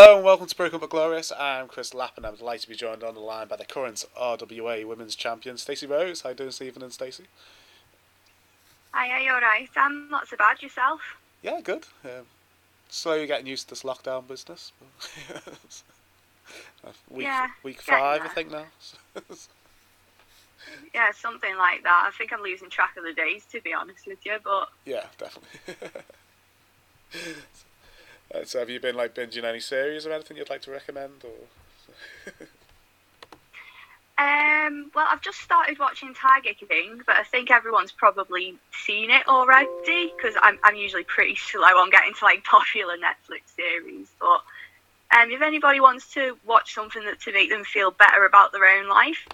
Hello and welcome to Broken But Glorious. I'm Chris Lappin. And I'm delighted to be joined on the line by the current RWA Women's Champion, Stacey Rose. How are you doing, Stephen and Stacey? Hi, are you alright? I'm not so bad yourself. Yeah, good. Um, slowly getting used to this lockdown business. week Yeah, week five, I think now. Yeah, something like that. I think I'm losing track of the days to be honest with you, but yeah, definitely. Uh, so, have you been like binging any series or anything you'd like to recommend? Or um, well, I've just started watching Tiger King, but I think everyone's probably seen it already because I'm I'm usually pretty slow on getting to like popular Netflix series. But um, if anybody wants to watch something that to make them feel better about their own life,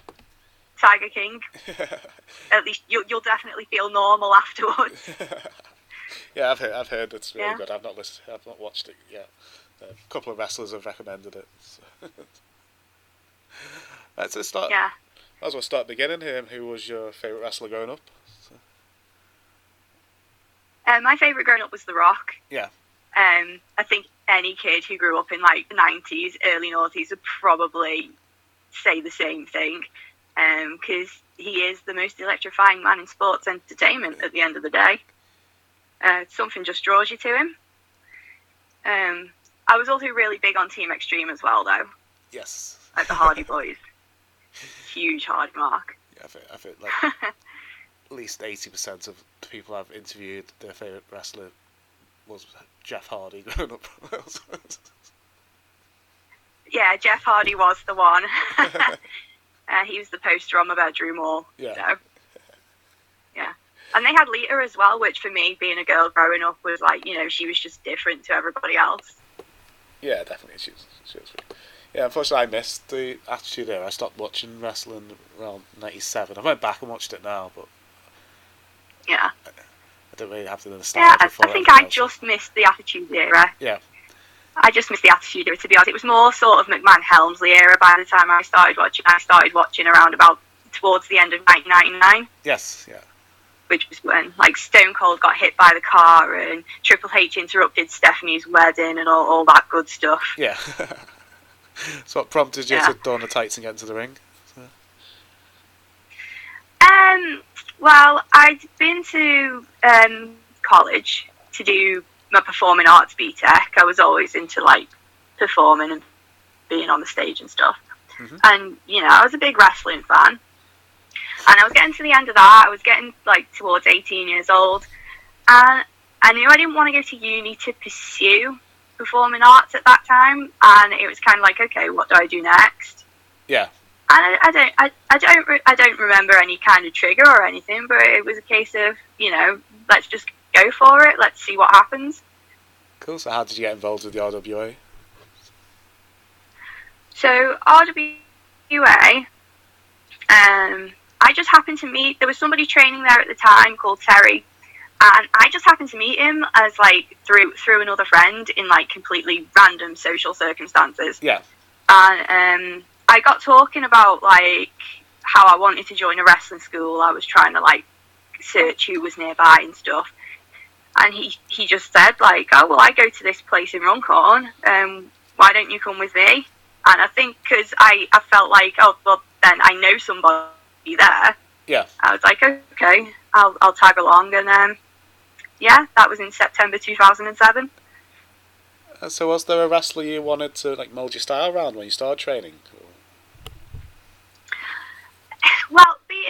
Tiger King. At least you'll you'll definitely feel normal afterwards. yeah, I've heard, I've heard it's really Yeah. good. I've not listened, I've not watched it yet. A couple of wrestlers have recommended it. So. Let's just start. yeah. Might as well start beginning here. Who was your favourite wrestler growing up? So, Um, my favourite growing up was The Rock. yeah, Um, I think any kid who grew up in like the 90s, early noughties would probably say the same thing because he is the most electrifying man in sports entertainment at the end of the day. Uh, something just draws you to him. Um, I was also really big on Team Extreme as well, though, yes. like the Hardy Boys. Huge hard mark. Yeah, I think, I think like at least eighty percent of the people I've interviewed, their favourite wrestler was Jeff Hardy growing up. Yeah, Jeff Hardy was the one. uh, he was the poster on my bedroom wall. Yeah. So, yeah. And they had Lita as well, which for me, being a girl growing up, was like, you know, she was just different to everybody else. yeah, definitely. She was, she was Yeah, unfortunately, I missed the Attitude Era. I stopped watching wrestling around '97. I went back and watched it now, but Yeah. I don't really have to the Yeah, I, I think I else. just missed the Attitude Era. Yeah, I just missed the Attitude Era, to be honest. It was more sort of McMahon Helmsley era by the time I started watching. I started watching around about towards the end of 1999. yes, yeah. Which was when like Stone Cold got hit by the car and Triple H interrupted Stephanie's wedding and all, all that good stuff. Yeah. so what prompted you Yeah. to don the tights and get into the ring? Um, well, I'd been to um, college to do my performing arts BTEC. I was always into like performing and being on the stage and stuff. Mhm. And you know, I was a big wrestling fan. And I was getting to the end of that. I was getting like towards 18 years old, and I knew I didn't want to go to uni to pursue performing arts at that time. And it was kind of like, okay, what do I do next? Yeah, And I, I don't, I, I don't, re- I don't remember any kind of trigger or anything, but it was a case of, you know, let's just go for it. Let's see what happens. cool. So how did you get involved with the RWA? So RWA, um, I just happened to meet. There was somebody training there at the time called Terry, and I just happened to meet him as like through through another friend in like completely random social circumstances. Yeah, and um, I got talking about like how I wanted to join a wrestling school. I was trying to like search who was nearby and stuff, and he he just said like, "Oh well, I go to this place in Runcorn. Um, why don't you come with me?" And I think because I I felt like, oh well, then I know somebody there. yeah. I was like, okay, I'll I'll tag along, and um, yeah, that was in September two thousand and seven. Uh, So was there a wrestler you wanted to like mold your style around when you started training? Well, be,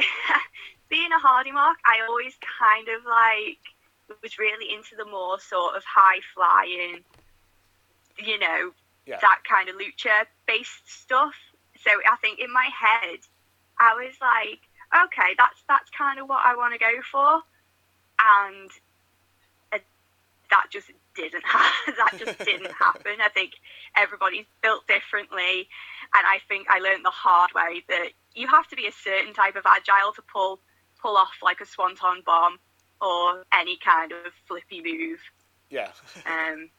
being a hardy mark, I always kind of like was really into the more sort of high flying, you know, Yeah. that kind of lucha based stuff. So I think in my head, I was like, okay, that's that's kind of what I want to go for, and uh, that just didn't happen. that just didn't happen. I think everybody's built differently, and I think I learned the hard way that you have to be a certain type of agile to pull pull off like a swanton bomb or any kind of flippy move. Yeah. Um,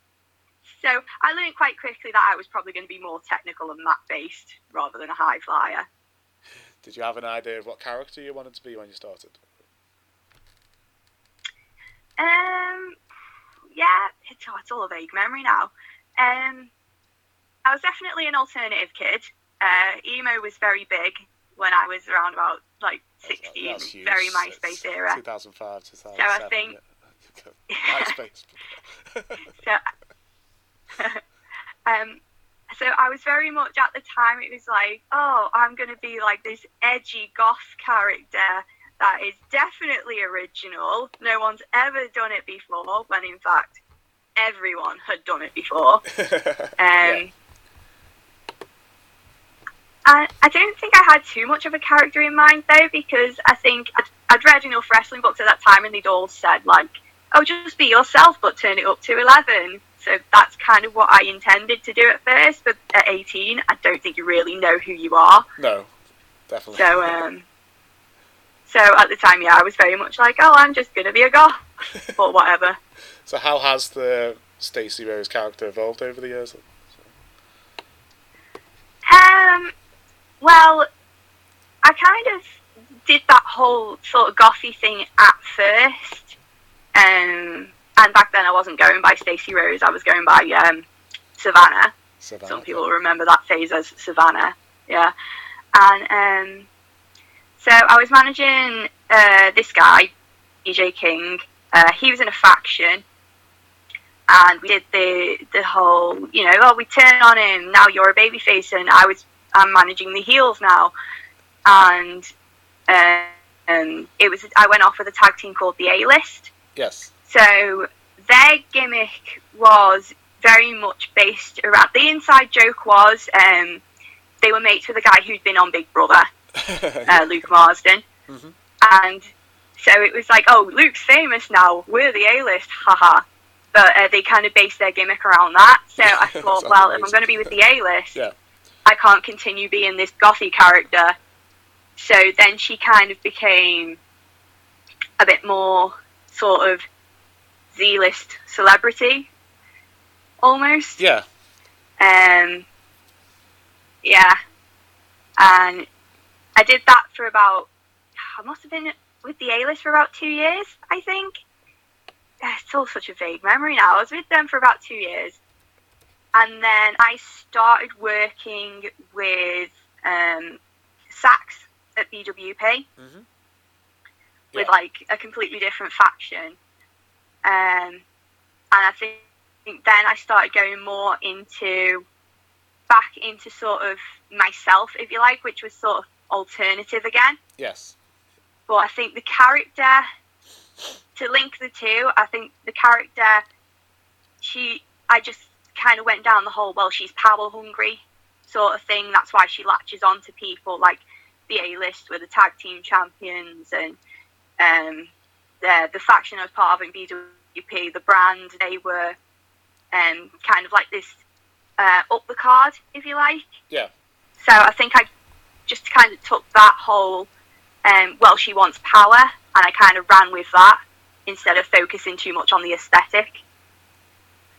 so I learned quite quickly that I was probably going to be more technical and mat based rather than a high flyer. Did you have an idea of what character you wanted to be when you started? Um, yeah, it's, oh, it's all a vague memory now. Um, I was definitely an alternative kid. Uh, emo was very big when I was around about like 16, That's huge. very It's MySpace era. 2005, 2007. So I think- yeah. MySpace. So, um, so I was very much at the time. It was like, oh, I'm going to be like this edgy goth character that is definitely original. No one's ever done it before. When in fact, everyone had done it before. Um, Yeah. I, I don't think I had too much of a character in mind though, because I think I'd, I'd read enough wrestling books at that time, and they'd all said like, "Oh, just be yourself, but turn it up to 11." So that's kind of what I intended to do at first. But at 18, I don't think you really know who you are. no, definitely. So, um, so at the time, yeah, I was very much like, "Oh, I'm just gonna be a goth," or whatever. So how has the Stacey Rose character evolved over the years? Um, well, I kind of did that whole sort of gothy thing at first. Um, and back then I wasn't going by Stacey Rose, I was going by um, Savannah. Savannah, Some people remember that phase as Savannah, yeah. And um, so I was managing uh, this guy, EJ King. Uh, he was in a faction, and we did the the whole, you know, oh, we turn on him. Now you're a babyface, and I was I'm managing the heels now, and um, it was I went off with a tag team called the A List. Yes. So their gimmick was very much based around the inside joke was um, they were mates with a guy who'd been on Big Brother, uh, Luke Marsden, Mhm. and so it was like, oh, Luke's famous now. We're the A list, haha. But uh, they kind of based their gimmick around that. So I thought, well, if I'm going to be with the A list, Yeah. I can't continue being this gothy character. So then she kind of became a bit more sort of Z list celebrity, almost. Yeah. Um, yeah. And I did that for about, I must have been with the A list for about two years, I think. It's all such a vague memory now. I was with them for about two years. And then I started working with um, Sax at BWP Mhm. with Yeah. like a completely different faction. Um, and I think then I started going more into back into sort of myself, if you like, which was sort of alternative again. Yes. But I think the character to link the two, I think the character she I just kind of went down the whole well she's power hungry sort of thing. That's why she latches on to people like the A list with the tag team champions and um the the faction I was part of in BWP, the brand, they were um kind of like this uh, up the card, if you like. Yeah. So I think I just kind of took that whole, um, well, she wants power, and I kind of ran with that instead of focusing too much on the aesthetic.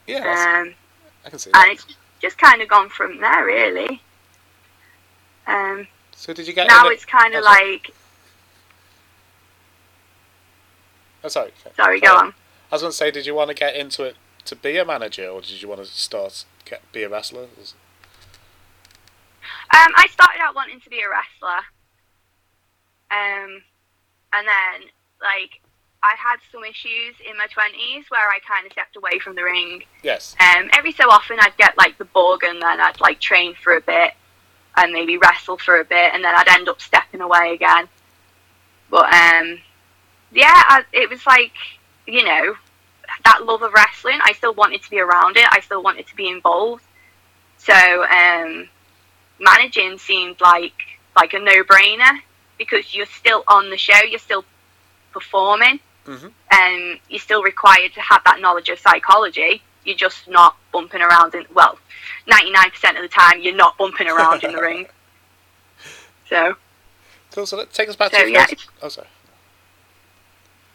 Yeah. Um, I can see and it's just kind of gone from there, really. Um, So did you get? now it's kind of oh, like, Oh, sorry. sorry, go on. I was going to say, did you want to get into it to be a manager, or did you want to start get be a wrestler? Um, I started out wanting to be a wrestler. Um, and then, like, I had some issues in my 20s where I kind of stepped away from the ring. Yes. Um, every so often I'd get, like, the bug and then I'd, like, train for a bit and maybe wrestle for a bit and then I'd end up stepping away again. But, um, yeah, I, it was like, you know, that love of wrestling. I still wanted to be around it. I still wanted to be involved. So, um, managing seemed like like a no-brainer because you're still on the show, you're still performing, Mhm. and you're still required to have that knowledge of psychology. You're just not bumping around in well, 99% of the time you're not bumping around in the ring. So Cool. So let's take us back So, to your yeah, first. Oh, sorry.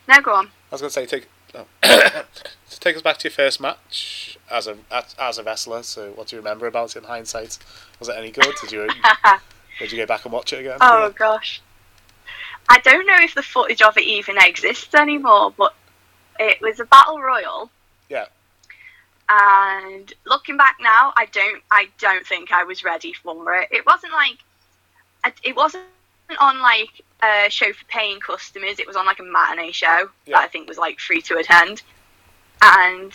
Now go on. I was going to say take. Oh. so take us back to your first match as a as, as a wrestler. So what do you remember about it in hindsight? Was it any good? Did you did you go back and watch it again? oh gosh, I don't know if the footage of it even exists anymore, but it was a battle royal. Yeah. And looking back now, I don't I don't think I was ready for it. It wasn't like it wasn't on like a show for paying customers. It was on like a matinee show Yeah. that I think was like free to attend. And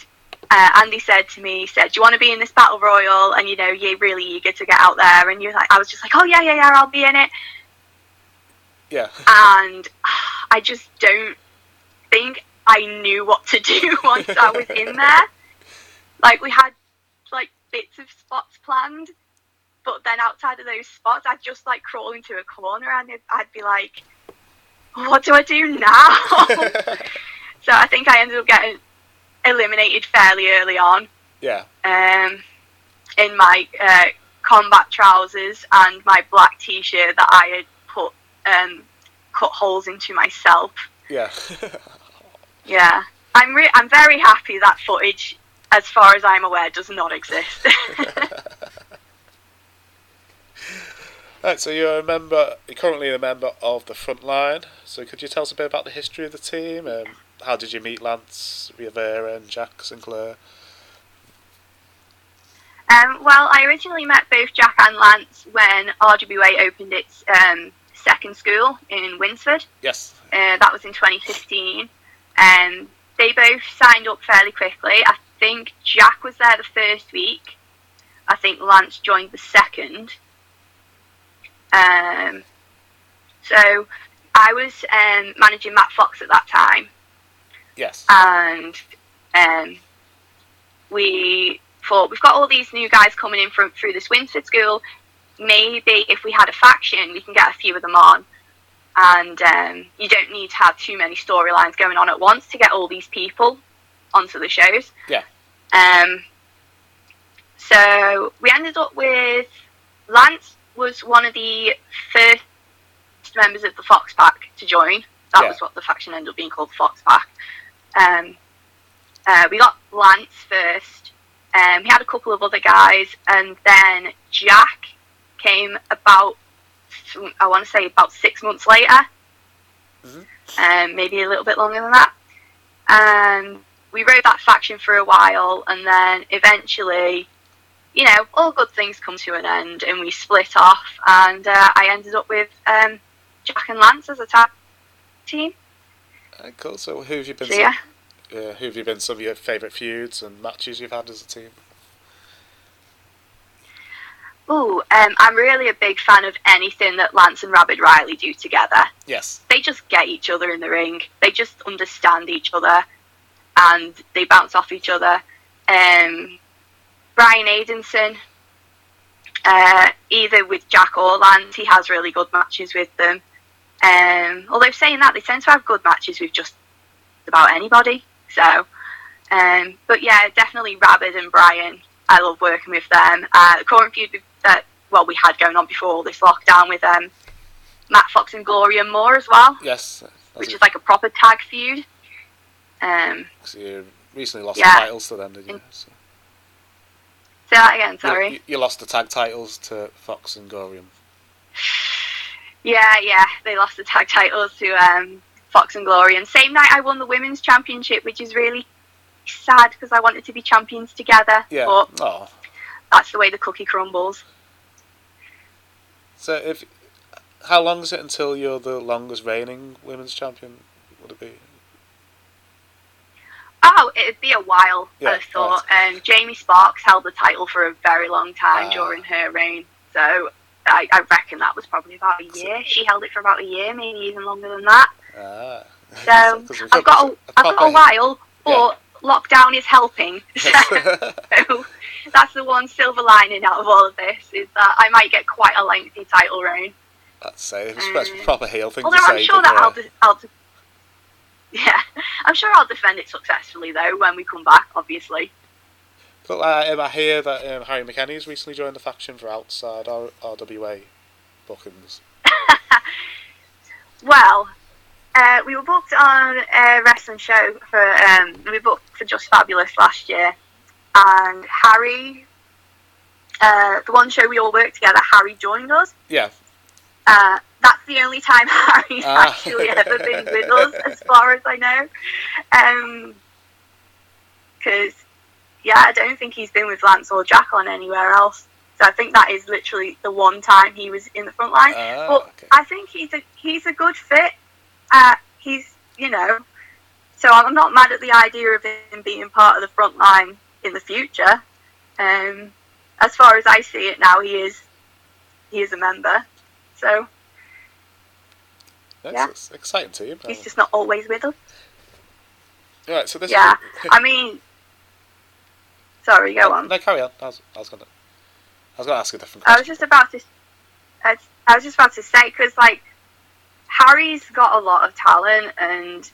uh, Andy said to me, he said, "Do you want to be in this battle royal?" And you know, you're really eager to get out there. And you're like, I was just like, "Oh yeah, yeah, yeah, I'll be in it." Yeah. And I just don't think I knew what to do once I was in there. Like we had like bits of spots planned, but then outside of those spots, I'd just like crawl into a corner and I'd- I'd be like, "What do I do now?" so I think I ended up getting eliminated fairly early on yeah. um, in my uh, combat trousers and my black t-shirt that I had put um, cut holes into myself. Yeah. Yeah, I'm re- I'm very happy that footage, as far as I'm aware, does not exist. Right, so you're a member. You're currently a member of the front line. So could you tell us a bit about the history of the team? Um, how did you meet Lance Rivera and Jack Sinclair? um, well, I originally met both Jack and Lance when RWA opened its um, second school in Winsford. Yes. Uh, that was in 2015. Um, they both signed up fairly quickly. I think Jack was there the first week. I think Lance joined the second. Um, so I was um, managing Matt Fox at that time, Yes. and um, we thought we've got all these new guys coming in from through this Winsford school. Maybe if we had a faction, we can get a few of them on and um, you don't need to have too many storylines going on at once to get all these people onto the shows. Yeah. Um. So we ended up with Lance was one of the first members of the Fox Pack to join. That Yeah. was what the faction ended up being called, Fox Pack. Um. Uh, we got Lance first. Um, he had a couple of other guys, and then Jack came about I want to say about six months later, Mhm. um, maybe a little bit longer than that. And we rode that faction for a while, and then eventually, you know, all good things come to an end, and we split off. And uh, I ended up with um, Jack and Lance as a tag team. Uh, cool. So who have you been? So yeah, uh, who have you been? Some of your favourite feuds and matches you've had as a team? Oh, um, I'm really a big fan of anything that Lance and Rabbit Riley do together. Yes. they just get each other in the ring. They just understand each other, and they bounce off each other. Um, Brian Aidenson, uh, either with Jack or Lance, he has really good matches with them. Um, although saying that, they tend to have good matches with just about anybody. So, um, but yeah, definitely Rabbit and Brian. I love working with them. Uh, the current feud that well we had going on before all this lockdown with um, Matt Fox and Gloria Moore as well Yes. which is like a proper tag feud. Um, So you recently lost Yeah. the titles to them, didn't you? So- say that again, sorry. You, you lost the tag titles to Fox and Gorium. Yeah, yeah, they lost the tag titles to um, Fox and Glory. And same night, I won the women's championship, which is really sad because I wanted to be champions together. Yeah. But Oh. that's the way the cookie crumbles. So if how long is it until you're the longest reigning women's champion? Would it be? Oh, it'd be a while, Yeah, I thought. Um, Jamie Sparks held the title for a very long time Ah. during her reign. So I, I reckon that was probably about a year. She held it for about a year, maybe even longer than that. Ah. So I've got a, I've got a while, but lockdown is helping. So that's the one silver lining out of all of this is that I might get quite a lengthy title reign. That's it's it's a Um, proper heel thing Although to say. I'm sure that uh, I'll, yeah, I'm sure I'll defend it successfully though when we come back. Obviously, But uh, um, I hear that um, Harry has recently joined the faction for outside R- RWA bookings. well, uh, we were booked on a wrestling show for um, we were booked for Just Fabulous last year, and Harry, uh, the one show we all worked together, Harry joined us. Yeah. Uh, that's the only time Harry's Ah. actually ever been with us, as far as I know. Because yeah, I don't think he's been with Lance or Jack on anywhere else. So I think that is literally the one time he was in the front line. Ah, but okay. I think he's a he's a good fit. Uh, he's you know, so I'm not mad at the idea of him being part of the front line in the future. Um, as far as I see it now, he is he is a member. So yeah. that's exciting team. he's just not always with us. Right, so this Yeah, is. I mean, sorry, go on. No, carry on. I was, I was gonna. I was gonna ask a different I was just about to. I was- just about to say because like Harry's got a lot of talent, and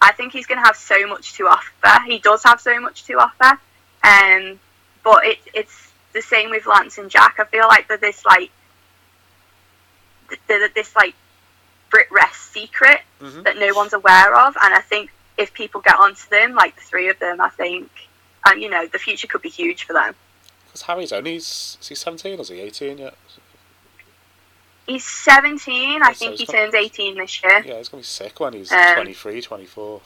I think he's going to have so much to offer. He does have so much to offer, um, but it, it's the same with Lance and Jack. I feel like they're this like they're this like BritWres secret Mhm. that no one's aware of, and I think if people get onto them, like the three of them, I think, and you know, the future could be huge for them. Because Harry's only is he seventeen or is he eighteen yet? He's 17. I so think he turns 18 this year. Yeah, he's gonna be sick when he's Um, 23, 24.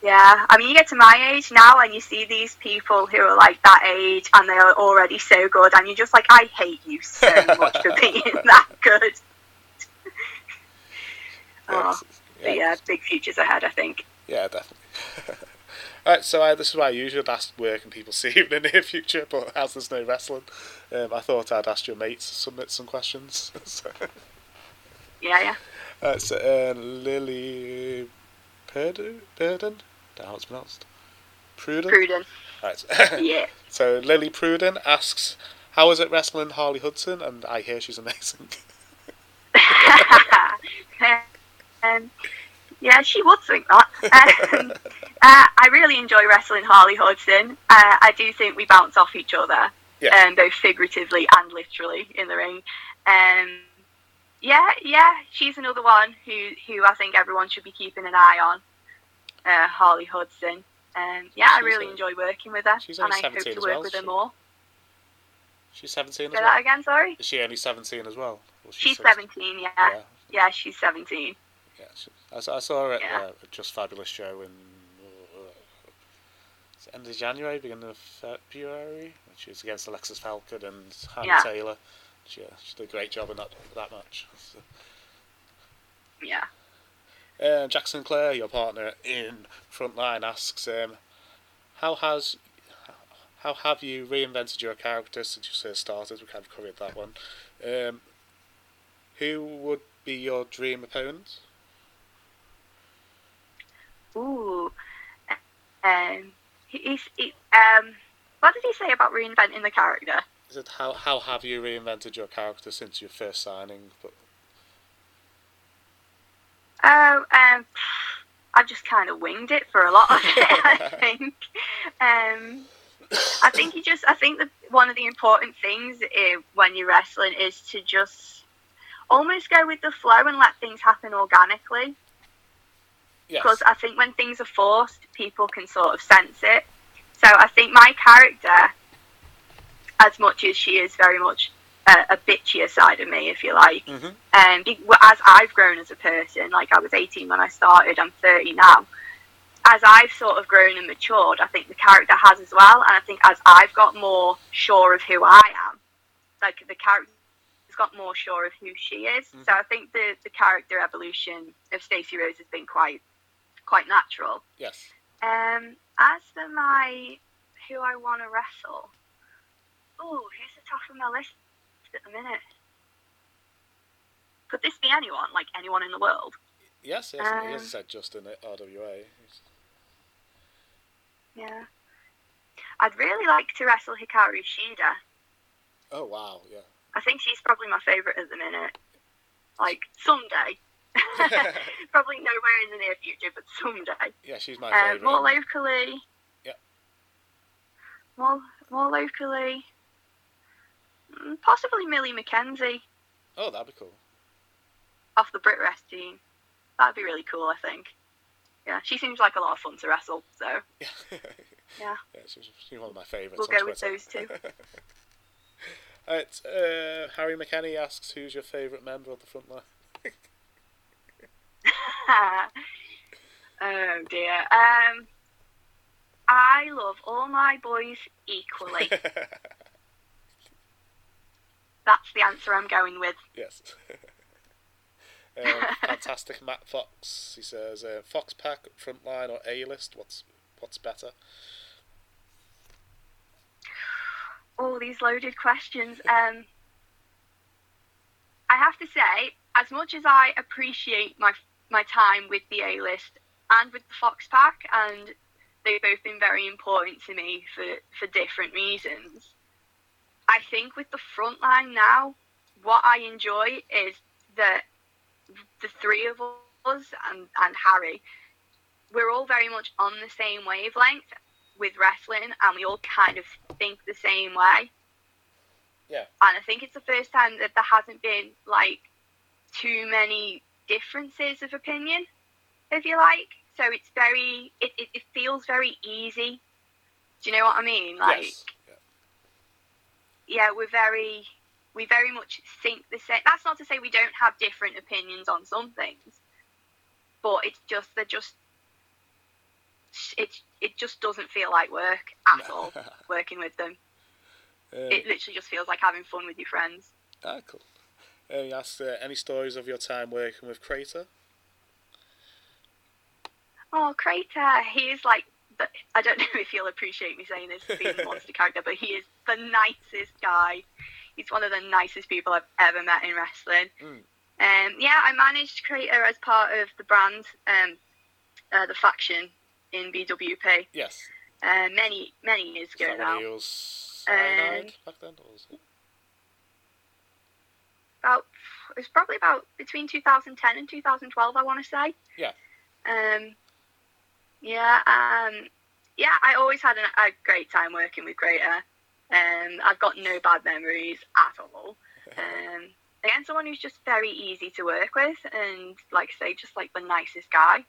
Yeah. I mean, you get to my age now and you see these people who are like that age and they are already so good, and you're just like, I hate you so much for being that good. Yeah, Oh, it's- yeah, big futures ahead, I think. Yeah, definitely. Alright, so uh, this is why I usually ask where can people see you in the near future, but as there's no wrestling, um, I thought I'd ask your mates to submit some questions. so, Yeah, yeah. uh, so uh, Lily Purden? How it's pronounced. Pruden? Pruden. Right. Yeah. so Lily Pruden asks, how is it wrestling Harley Hudson? And I hear she's amazing. Um, yeah, she would think that. Um, uh, I really enjoy wrestling Harley Hudson. Uh, I do think we bounce off each other, Yeah. um, both figuratively and literally in the ring. Um, yeah, yeah, she's another one who, who I think everyone should be keeping an eye on. Uh, Harley Hudson. Um, yeah, I really a- enjoy working with her, she's and I hope to work well, with her she- more. She's 17 as Say well. that again, sorry. Is she only 17 as well? Or She's 17, yeah. Yeah. Yeah, she's 17. Yeah, she, I, saw- I saw her at Yeah. uh, a Just Fabulous show in uh, end of January, beginning of February, she was against Alexis Falcon and Hannah Yeah. Taylor. She, uh, she did a great job in that that match. So, Yeah. uh, Jack Sinclair, your partner in Frontline, asks, um, "How has how have you reinvented your character since you first started?" We kind of covered that one. Um, who would be your dream opponent? Ooh. Um, he, he's, he, um, what did he say about reinventing the character? Is it how how have you reinvented your character since your first signing? But Oh, um, I just kind of winged it for a lot of it. I think. Um, I think you just. I think that one of the important things uh, when you're wrestling is to just almost go with the flow and let things happen organically. Yes, because I think when things are forced, people can sort of sense it. So I think my character, as much as she is very much a, a bitchier side of me, if you like, hmm um, as I've grown as a person, like I was 18 when I started, I'm 30 now. As I've sort of grown and matured, I think the character has as well. And I think as I've got more sure of who I am, like the character has got more sure of who she is. Mhm. So I think the, the character evolution of Stacey Rose has been quite quite natural. yes. Um, as for my who I want to wrestle, oh, who's the top of my list at the minute? Could this be anyone? Like anyone in the world? Yes, yes, he Um, hasn't said just in the RWA. Yeah. I'd really like to wrestle Hikaru Shida. Oh wow, yeah. I think she's probably my favourite at the minute. Like someday. probably nowhere in the near future, but someday. Yeah, she's my Um, favourite. more locally. Yeah. More, more locally. mm, Possibly Millie McKenzie oh, that'd be cool. off the BritWres team. That'd be really cool, I think. Yeah, she seems like a lot of fun to wrestle, so Yeah. Yeah. Yeah, she's, she's one of my favourites. We'll go with those two. Uh, Harry McKenny asks who's your favourite member of the front line? oh dear. Um, I love all my boys equally. That's the answer I'm going with. yes. um, fantastic Matt Fox. He says, uh, Fox Pack, Frontline, or A List? What's what's better? All these loaded questions. Um, I have to say, as much as I appreciate my my time with the A List and with the Fox Pack, and they've both been very important to me for, for different reasons. I think with the front line now, what I enjoy is that the three of us and, and Harry, we're all very much on the same wavelength with wrestling and we all kind of think the same way. Yeah. And I think it's the first time that there hasn't been like too many differences of opinion, if you like. So it's very, it, it, it feels very easy. Do you know what I mean? Like, yes. Yeah. we're very, we very much think the same. That's not to say we don't have different opinions on some things, but it's just they're just, it it just doesn't feel like work at all. Working with them, Um, it literally just feels like having fun with your friends. ah, cool. Uh, he asked, uh, any stories of your time working with Crater? Oh, Crater, he is like, the, I don't know if you'll appreciate me saying this, being a monster character, but he is the nicest guy. He's one of the nicest people I've ever met in wrestling. Mm. Um, yeah, I managed Crater as part of the brand, um, uh, the faction in BWP, Yes. uh, many, many years ago now. Um, back then? Or was it? About, it was probably about between 2010 and 2012, I want to say. Yeah. Um, yeah, um, yeah, I always had a, a great time working with Crater. Um, I've got no bad memories at all. Um, again, someone who's just very easy to work with, and like I say, just like the nicest guy.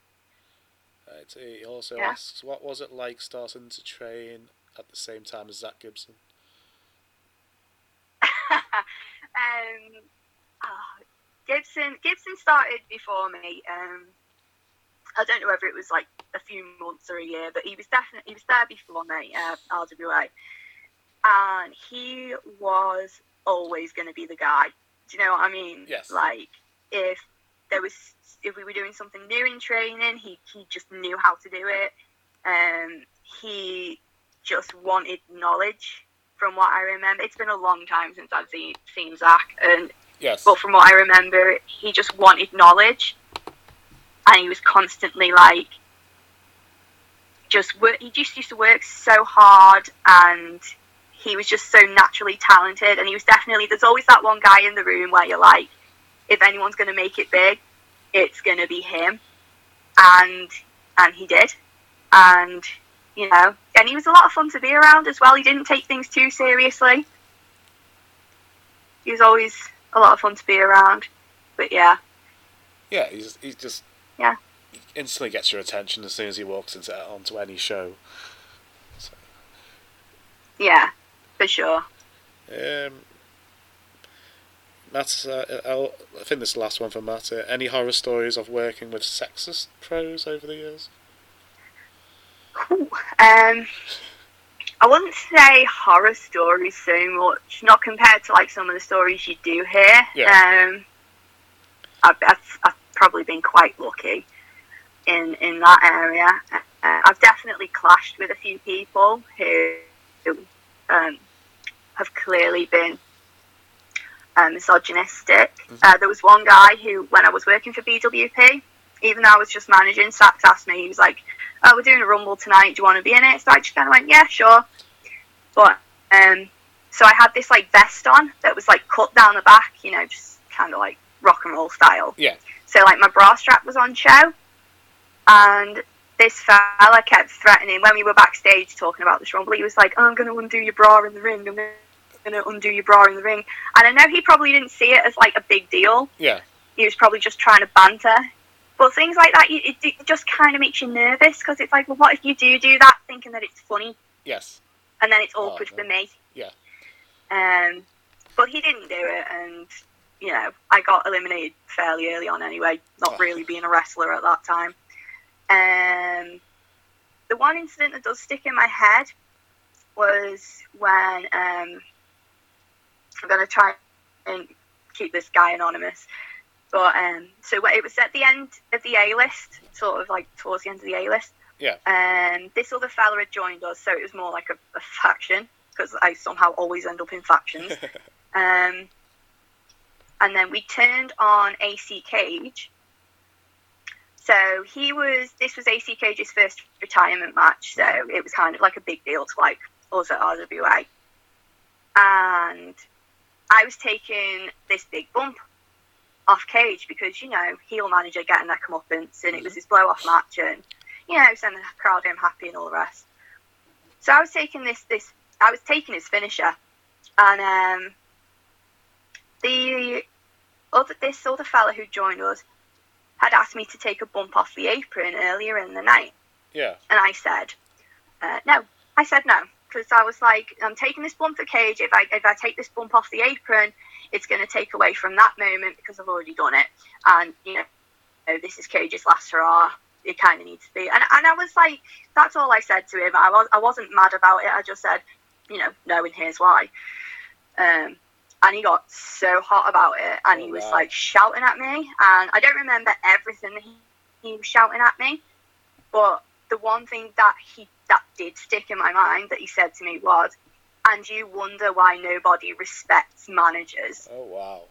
Right, he also Yeah. asks, what was it like starting to train at the same time as Zack Gibson? um, ah, Gibson Gibson started before me. Um, I don't know whether it was like a few months or a year, but he was definitely he was there before me, uh, RWA, and he was always going to be the guy. Do you know what I mean? Yes. Like if there was if we were doing something new in training, he he just knew how to do it. Um, he just wanted knowledge. From what I remember, it's been a long time since I've seen seen Zack, and Yes. but from what I remember, he just wanted knowledge, and he was constantly like, just work. He just used to work so hard, and he was just so naturally talented. And he was definitely. There's always that one guy in the room where you're like, if anyone's going to make it big, it's going to be him, and and he did, and you know, and he was a lot of fun to be around as well. He didn't take things too seriously. He was always a lot of fun to be around. But yeah, Yeah, he's, he's just... Yeah. He instantly gets your attention as soon as he walks into onto any show. So, yeah, for sure. um, Matt, uh, I'll, I think this is the last one for Matt. Uh, any horror stories of working with sexist pros over the years? Cool. Um, I wouldn't say horror stories so much, not compared to like some of the stories you do hear. Yeah. Um, I've, I've, I've probably been quite lucky in in that area. Uh, I've definitely clashed with a few people who, who um, have clearly been um, misogynistic. Uh, there was one guy who, when I was working for BWP, even though I was just managing, Sax asked me, he was like, oh, we're doing a rumble tonight. Do you want to be in it? So I just kind of went, yeah, sure. But um, so I had this like vest on that was like cut down the back, you know, just kind of like rock and roll style. Yeah. So like my bra strap was on show, and this fella kept threatening when we were backstage talking about this rumble. He was like, oh, "I'm going to undo your bra in the ring. I'm going to undo your bra in the ring." And I know he probably didn't see it as like a big deal Yeah. he was probably just trying to banter. But things like that, you- it, it just kind of makes you nervous because it's like, well, what if you do do that thinking that it's funny Yes. and then it's Oh, awkward no. for me? Yeah. Um, but he didn't do it, and you know, I got eliminated fairly early on anyway, not Oh. really being a wrestler at that time. Um, the one incident that does stick in my head was when um, I'm going to try and keep this guy anonymous. But um, so it was at the end of the A list, sort of like towards the end of the A list. Yeah. Um, this other fella had joined us, so it was more like a, a faction because I somehow always end up in factions. um, and then we turned on AC Cage. So he was. This was AC Cage's first retirement match, so it was kind of like a big deal to like us at RWA. And I was taking this big bump off Cage because you know heel manager getting their comeuppance, and it was his blow off match, and you know sending the crowd home happy and all the rest. So I was taking this this I was taking his finisher, and um, the other this other fella who joined us had asked me to take a bump off the apron earlier in the night, Yeah. and I said uh, no. I said no because I was like, I'm taking this bump for Cage. If I if I take this bump off the apron, it's going to take away from that moment because I've already done it, and you know, oh, this is Cage's last hurrah. It kind of needs to be, and and I was like, that's all I said to him. I was I wasn't mad about it. I just said, you know, no, and here's why. Um, and he got so hot about it, and Oh, he was wow. like shouting at me, and I don't remember everything that he, he was shouting at me, but the one thing that he that did stick in my mind that he said to me was, and you wonder why nobody respects managers. Oh wow.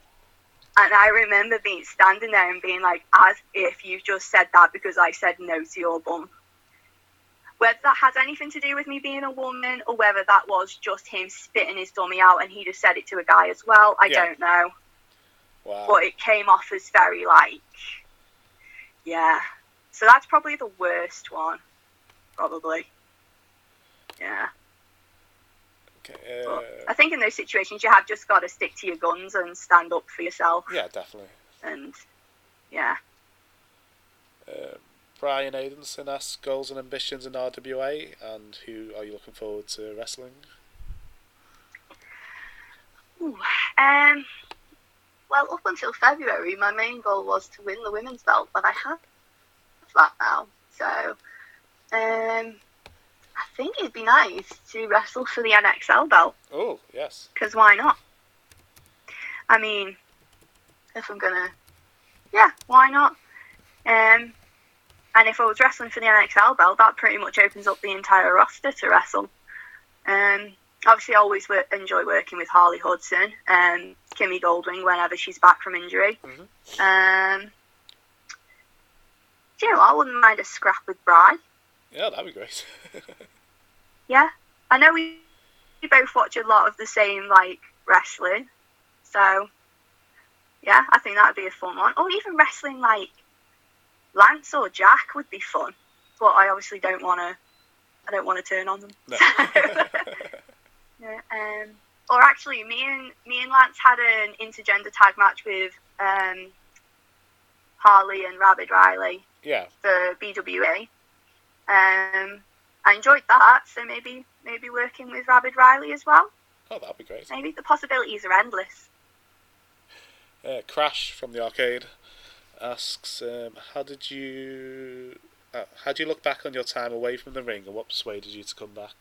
And I remember being standing there and being like, as if you've just said that because I said no to your bum. Whether that has anything to do with me being a woman or whether that was just him spitting his dummy out and he just said it to a guy as well, I Yeah. don't know. Wow. But it came off as very like, yeah. So that's probably the worst one, probably. Yeah. Uh, I think in those situations you have just got to stick to your guns and stand up for yourself. yeah, definitely. And yeah. Uh, Brian Aidenson asks goals and ambitions in RWA, and who are you looking forward to wrestling? Ooh, um, well, up until February, my main goal was to win the women's belt, but I have that now. So, um, I think it'd be nice to wrestle for the NXL belt, Oh yes. because why not? I mean, if I'm gonna, yeah, why not? Um, and if I was wrestling for the NXL belt, that pretty much opens up the entire roster to wrestle. Um, obviously, I always work, enjoy working with Harley Hudson and Kimmy Goldwing whenever she's back from injury. Mhm. Um, do you know, what? I wouldn't mind a scrap with Bry. Yeah, that'd be great. Yeah, I know we, we both watch a lot of the same like wrestling, so yeah, I think that would be a fun one. Or even wrestling like Lance or Jack would be fun, but I obviously don't want to. I don't want to turn on them. no. Yeah, um, or actually, me and me and Lance had an intergender tag match with um, Harley and Rabid Riley yeah. for BWA. Um, I enjoyed that, so maybe maybe working with Rabid Riley as well. Oh, that'd be great. Maybe the possibilities are endless. Uh, Crash from the arcade asks, um, how did you uh, how do you look back on your time away from the ring, and what persuaded you to come back?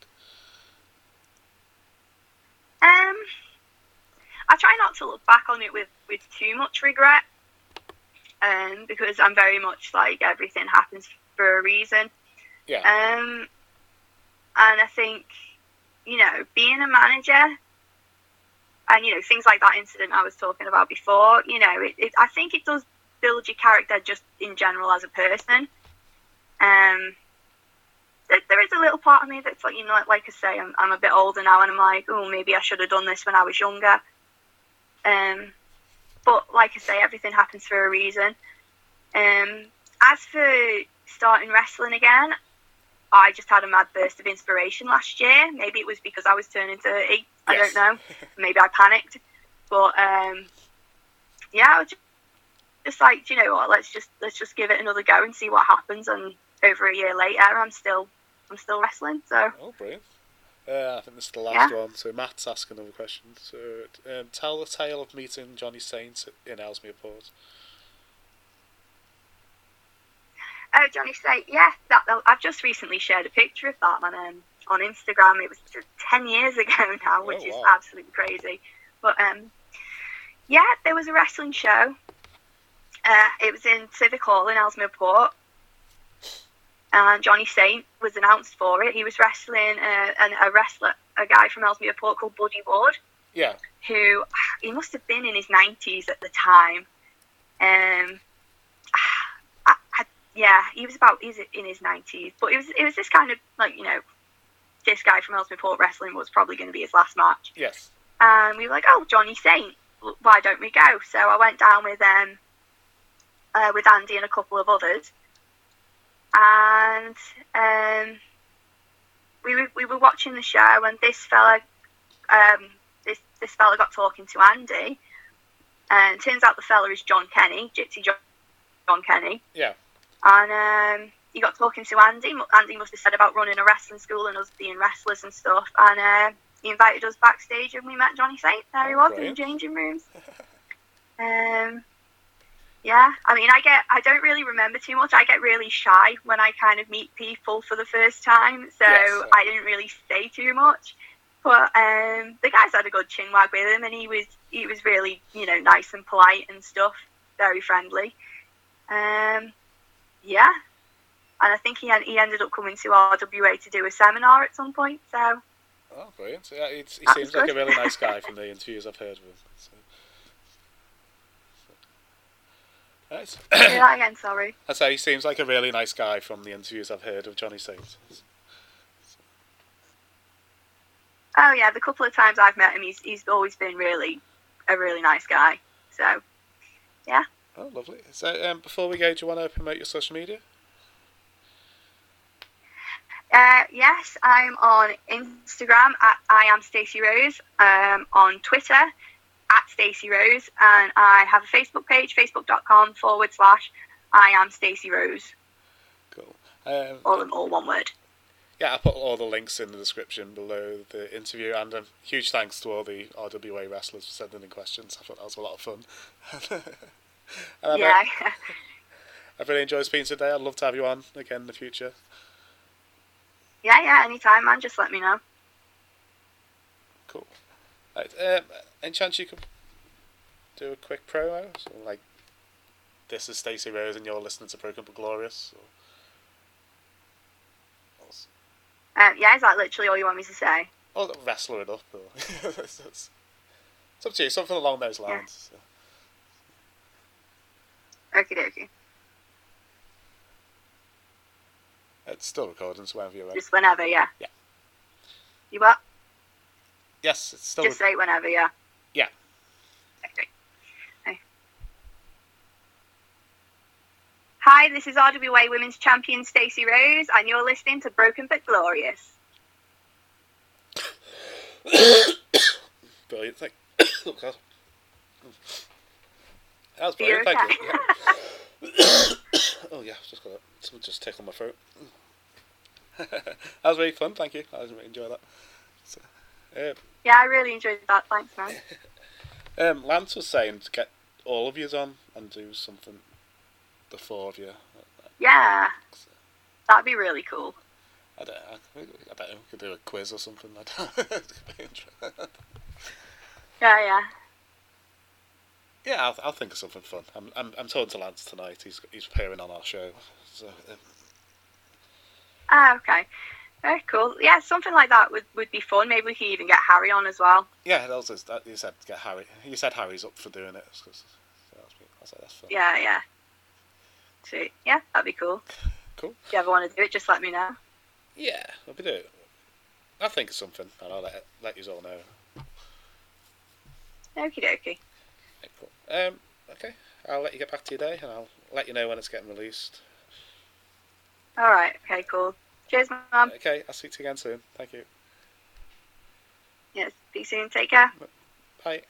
Um, I try not to look back on it with, with too much regret, um, because I'm very much like everything happens for a reason. Yeah. Um, and I think, you know, being a manager and, you know, things like that incident I was talking about before, you know, it, it, I think it does build your character just in general as a person. Um, there, there is a little part of me that's like, you know, like I say, I'm, I'm a bit older now and I'm like, oh, maybe I should have done this when I was younger. Um, but like I say, everything happens for a reason. Um, as for starting wrestling again, I just had a mad burst of inspiration last year. Maybe it was because I was turning 30. I Yes. don't know. Maybe I panicked. But um, yeah, I was just, just like, you know what? Let's just let's just give it another go and see what happens. And over a year later, I'm still I'm still wrestling. So Oh, brilliant. Uh, I think this is the last Yeah. one. So Matt's asking another question. So, um, tell the tale of meeting Johnny Saint in Ellesmere Port. Oh, Johnny Saint. Yeah, that, that- I've just recently shared a picture of that on um, on Instagram. It was t- ten years ago now, which Oh, is absolutely crazy. But um, yeah, there was a wrestling show. Uh, it was in Civic Hall in Ellesmere Port, and Johnny Saint was announced for it. He was wrestling uh, an, a wrestler, a guy from Ellesmere Port called Buddy Ward Yeah. who he must have been in his 90s at the time. Um, yeah, he was about he's in his 90s, but it was it was this kind of like you know, this guy from Port Wrestling was probably going to be his last match, Yes. and we were like, oh, Johnny Saint, why don't we go? So I went down with um, uh, with Andy and a couple of others, and um, we were, we were watching the show, and this fella, um, this this fella got talking to Andy, and turns out the fella is John Kenny, Gypsy John, John Kenny, Yeah. And um, he got talking to Andy. Andy must have said about running a wrestling school and us being wrestlers and stuff, and uh, he invited us backstage, and we met Johnny Saint. There he Oh, was brilliant. in the changing rooms. Um, yeah, I mean, I get, I don't really remember too much. I get really shy when I kind of meet people for the first time, so Yes. I didn't really say too much. But um, the guys had a good chin wag with him, and he was, he was really, you know, nice and polite and stuff, very friendly. Um, yeah, and I think he he ended up coming to RWA to do a seminar at some point. So Oh, brilliant. Yeah, it's, he seems like a really nice guy from the interviews I've heard of him. So. Say that again. Sorry. I say he seems like a really nice guy from the interviews I've heard of Johnny Saint. Oh yeah, the couple of times I've met him, he's he's always been really a really nice guy. So Oh, lovely. So, um, before we go, do you want to promote your social media? uh, yes, I'm on Instagram at I am Stacey Rose. Um, on Twitter at Stacey Rose, and I have a Facebook page, facebook.com forward slash I am Stacey Rose. Cool. Um, All all one word. yeah, I'll put all the links in the description below the interview, and a huge thanks to all the RWA wrestlers for sending in questions. I thought that was a lot of fun. and Yeah. I've really enjoyed speaking today. I'd love to have you on again in the future. yeah, yeah, anytime, man. Just let me know. Cool. Right, um, any chance you could do a quick promo? So, like, this is Stacey Rose and you're listening to Broken but Glorious? Or... Um, yeah, is that literally all you want me to say? Or wrestler it up. Or... it's, up to you, something along those Yeah. lines. So. Okie dokie. Uh, it's still recording, so whenever you're ready. Just whenever, yeah. Yeah. You what? Yes, it's still. Just say whenever, yeah. Yeah. Okay. Okay. Hi, this is RWA Women's Champion Stacey Rose, and you're listening to Broken but Glorious. Brilliant. Thank... oh, God. That was brilliant, thank you. Yeah. oh, yeah, just got someone just tickled my throat. that was really fun, thank you. I really enjoyed that. So, uh, Yeah, I really enjoyed that. Thanks, man. Um, Lance was saying to get all of yous on and do something, the four of you. Yeah, that'd be really cool. I don't, I, I don't know, we could do a quiz or something. I don't it could be inter- Yeah, yeah. Yeah, I'll, I'll think of something fun. I'm, I'm, I'm talking to Lance tonight. He's, he's appearing on our show. So, um, Ah, okay. Very cool. Yeah, something like that would, would be fun. Maybe we could even get Harry on as well. yeah, that was that, you said get Harry. You said Harry's up for doing it. 'cause- so that's, I that's fun. Yeah, yeah. Sweet. Yeah, that'd be cool. Cool. If you ever want to do it, just let me know. Yeah, I'll be doing it. I'll think of something and I'll let, let you all know. Okie dokie. Okay, cool. Um, okay, I'll let you get back to your day and I'll let you know when it's getting released. All right. Okay, cool. Cheers, Mum. Okay, I'll speak to you again soon. Thank you. Yes. Speak soon. Take care. Bye.